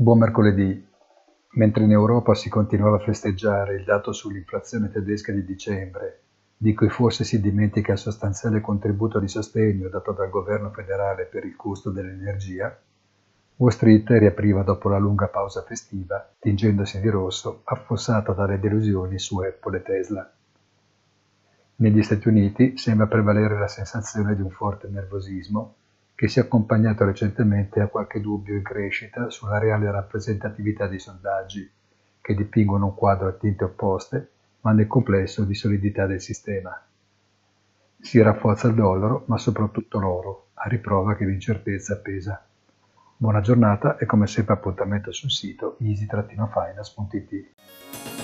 Buon mercoledì. Mentre in Europa si continuava a festeggiare il dato sull'inflazione tedesca di dicembre, di cui forse si dimentica il sostanziale contributo di sostegno dato dal governo federale per il costo dell'energia, Wall Street riapriva dopo la lunga pausa festiva, tingendosi di rosso, affossata dalle delusioni su Apple e Tesla. Negli Stati Uniti sembra prevalere la sensazione di un forte nervosismo che si è accompagnato recentemente a qualche dubbio in crescita sulla reale rappresentatività dei sondaggi, che dipingono un quadro a tinte opposte, ma nel complesso di solidità del sistema. Si rafforza il dollaro, ma soprattutto l'oro, a riprova che l'incertezza pesa. Buona giornata e come sempre appuntamento sul sito easy-finance.it.